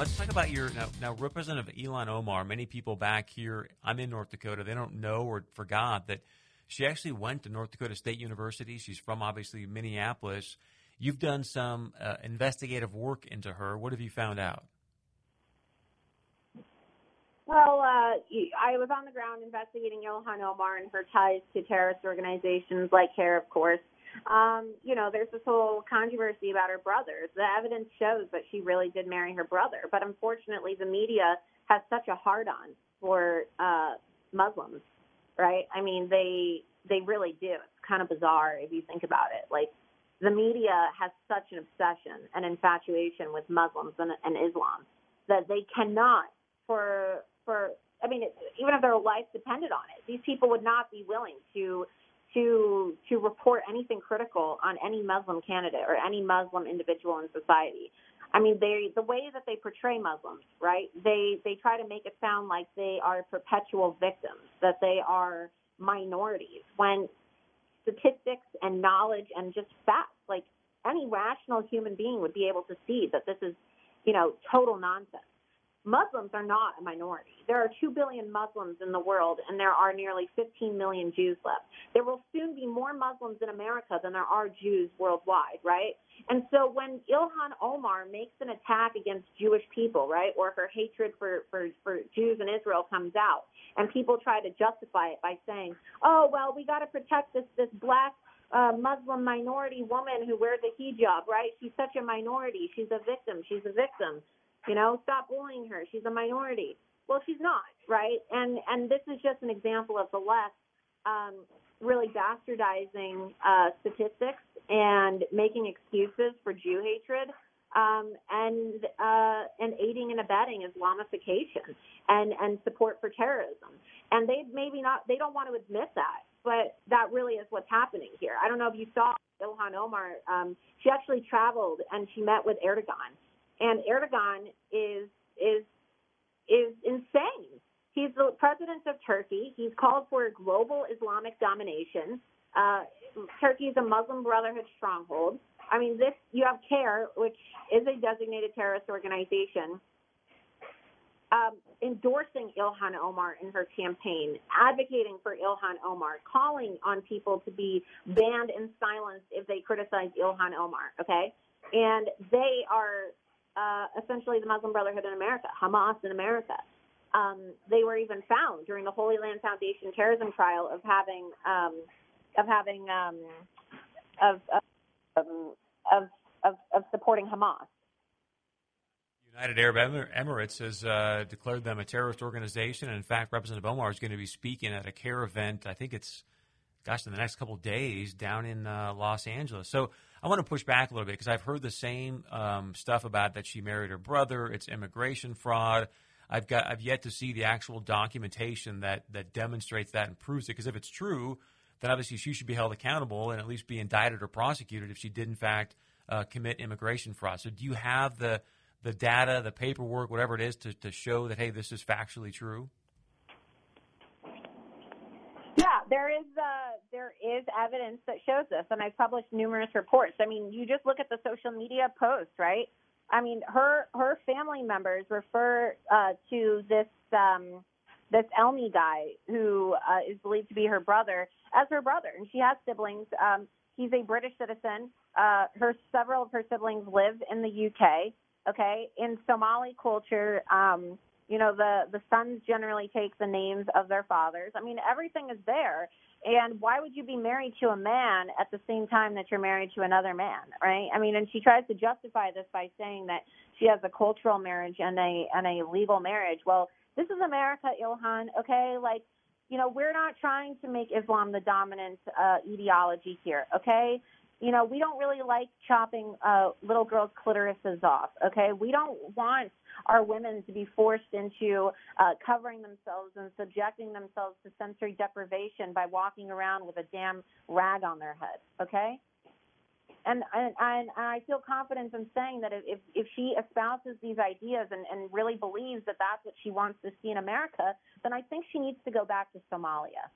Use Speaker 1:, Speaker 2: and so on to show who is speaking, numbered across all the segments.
Speaker 1: Let's talk about your now, now, Representative Ilhan Omar. Many people back here, I'm in North Dakota, they don't know or forgot that she actually went to North Dakota State University. She's from obviously Minneapolis. You've done some uh, investigative work into her. What have you found out?
Speaker 2: Well, uh, I was on the ground investigating Ilhan Omar and her ties to terrorist organizations like CAIR, of course. Um, you know, there's this whole controversy about her brothers. The evidence shows that she really did marry her brother, but unfortunately, the media has such a hard on for uh, Muslims, right? I mean, they they really do. It's kind of bizarre if you think about it. Like the media has such an obsession and infatuation with Muslims and, and Islam that they cannot for for I mean, even if their life depended on it, these people would not be willing to to to report anything critical on any Muslim candidate or any Muslim individual in society. I mean, they the way that they portray Muslims, right? They they try to make it sound like they are perpetual victims, that they are minorities, when statistics and knowledge and just facts, like any rational human being would be able to see that this is, you know, total nonsense. Muslims are not a minority. There are 2 billion Muslims in the world, and there are nearly 15 million Jews left. There will soon be more Muslims in America than there are Jews worldwide, right? And so when Ilhan Omar makes an attack against Jewish people, right, or her hatred for, for, for Jews in Israel comes out, and people try to justify it by saying, oh, well, we got to protect this, this black uh, Muslim minority woman who wears a hijab, right? She's such a minority. She's a victim. She's a victim. You know, stop bullying her. She's a minority. Well, she's not, right? And and this is just an example of the left um, really bastardizing uh, statistics and making excuses for Jew hatred. Um, and uh, and aiding and abetting Islamification and and support for terrorism. And they maybe not they don't want to admit that, but that really is what's happening here. I don't know if you saw Ilhan Omar. Um, she actually traveled and she met with Erdogan and Erdogan is is is insane. He's the president of Turkey. He's called for global Islamic domination. Uh, Turkey is a Muslim Brotherhood stronghold. I mean, this you have CAIR, which is a designated terrorist organization, um, endorsing Ilhan Omar in her campaign, advocating for Ilhan Omar, calling on people to be banned and silenced if they criticize Ilhan Omar. Okay, and they are uh, essentially the Muslim Brotherhood in America, Hamas in America. Um, they were even found during the Holy Land Foundation terrorism trial of having um, of having um, of, of, of of supporting Hamas.
Speaker 1: United Arab Emirates has uh, declared them a terrorist organization. And in fact, Representative Omar is going to be speaking at a CAIR event. I think it's, gosh, in the next couple of days down in uh, Los Angeles. So I want to push back a little bit because I've heard the same um, stuff about that she married her brother. It's immigration fraud. I've got I've yet to see the actual documentation that that demonstrates that and proves it. Because if it's true, then obviously she should be held accountable and at least be indicted or prosecuted if she did in fact uh, commit immigration fraud. So do you have the the data, the paperwork, whatever it is, to, to show that hey, this is factually true?
Speaker 2: Yeah, there is uh, there is evidence that shows this, and I've published numerous reports. I mean, you just look at the social media posts, right? I mean, her her family members refer uh, to this um, this Elmi guy who uh, is believed to be her brother as her brother, and she has siblings. Um, he's a British citizen. Uh, her several of her siblings live in the UK. Okay, in Somali culture. Um, you know, the the sons generally take the names of their fathers. I mean, everything is there. And why would you be married to a man at the same time that you're married to another man, right? I mean, and she tries to justify this by saying that she has a cultural marriage and a and a legal marriage. Well, this is America, Ilhan. Okay, like, you know, we're not trying to make Islam the dominant uh, ideology here. Okay, you know, we don't really like chopping uh, little girls' clitorises off. Okay, we don't want our women to be forced into uh, covering themselves and subjecting themselves to sensory deprivation by walking around with a damn rag on their head. Okay. And, and, and I feel confident in saying that if, if she espouses these ideas and, and really believes that that's what she wants to see in America, then I think she needs to go back to Somalia.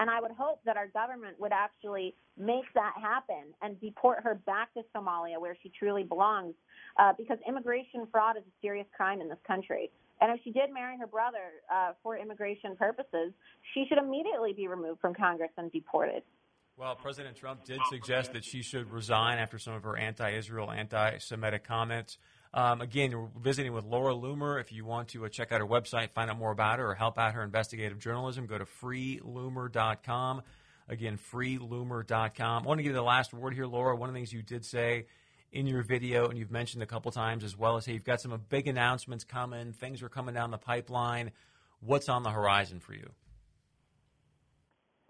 Speaker 2: And I would hope that our government would actually make that happen and deport her back to Somalia where she truly belongs uh, because immigration fraud is a serious crime in this country. And if she did marry her brother uh, for immigration purposes, she should immediately be removed from Congress and deported.
Speaker 1: Well, President Trump did suggest that she should resign after some of her anti Israel, anti Semitic comments. Um, again, you're visiting with Laura Loomer. If you want to uh, check out her website, find out more about her, or help out her investigative journalism, go to freeloomer.com. Again, freeloomer.com. I want to give you the last word here, Laura. One of the things you did say in your video, and you've mentioned a couple times as well, is hey, you've got some big announcements coming, things are coming down the pipeline. What's on the horizon for you?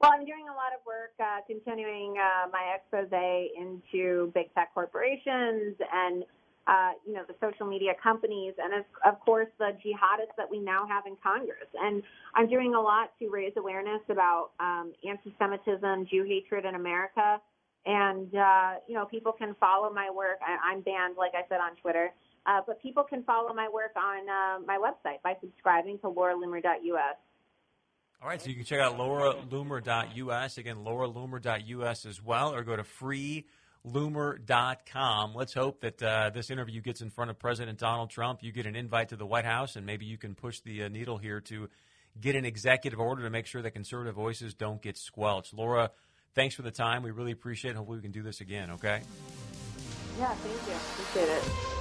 Speaker 2: Well, I'm doing a lot of work uh, continuing uh, my expose into big tech corporations and uh, you know, the social media companies, and of, of course the jihadists that we now have in Congress. And I'm doing a lot to raise awareness about um, anti-Semitism, Jew hatred in America. And uh, you know, people can follow my work. I, I'm banned, like I said, on Twitter. Uh, but people can follow my work on uh, my website by subscribing to lauraloomer.us.
Speaker 1: All right, so you can check out lauraloomer.us. Again, lauraloomer.us as well, or go to free loomer.com. Let's hope that uh, this interview gets in front of President Donald Trump. You get an invite to the White House, and maybe you can push the uh, needle here to get an executive order to make sure that conservative voices don't get squelched. Laura, thanks for the time. We really appreciate it. Hopefully, we can do this again, okay?
Speaker 2: Yeah, thank you. Appreciate it.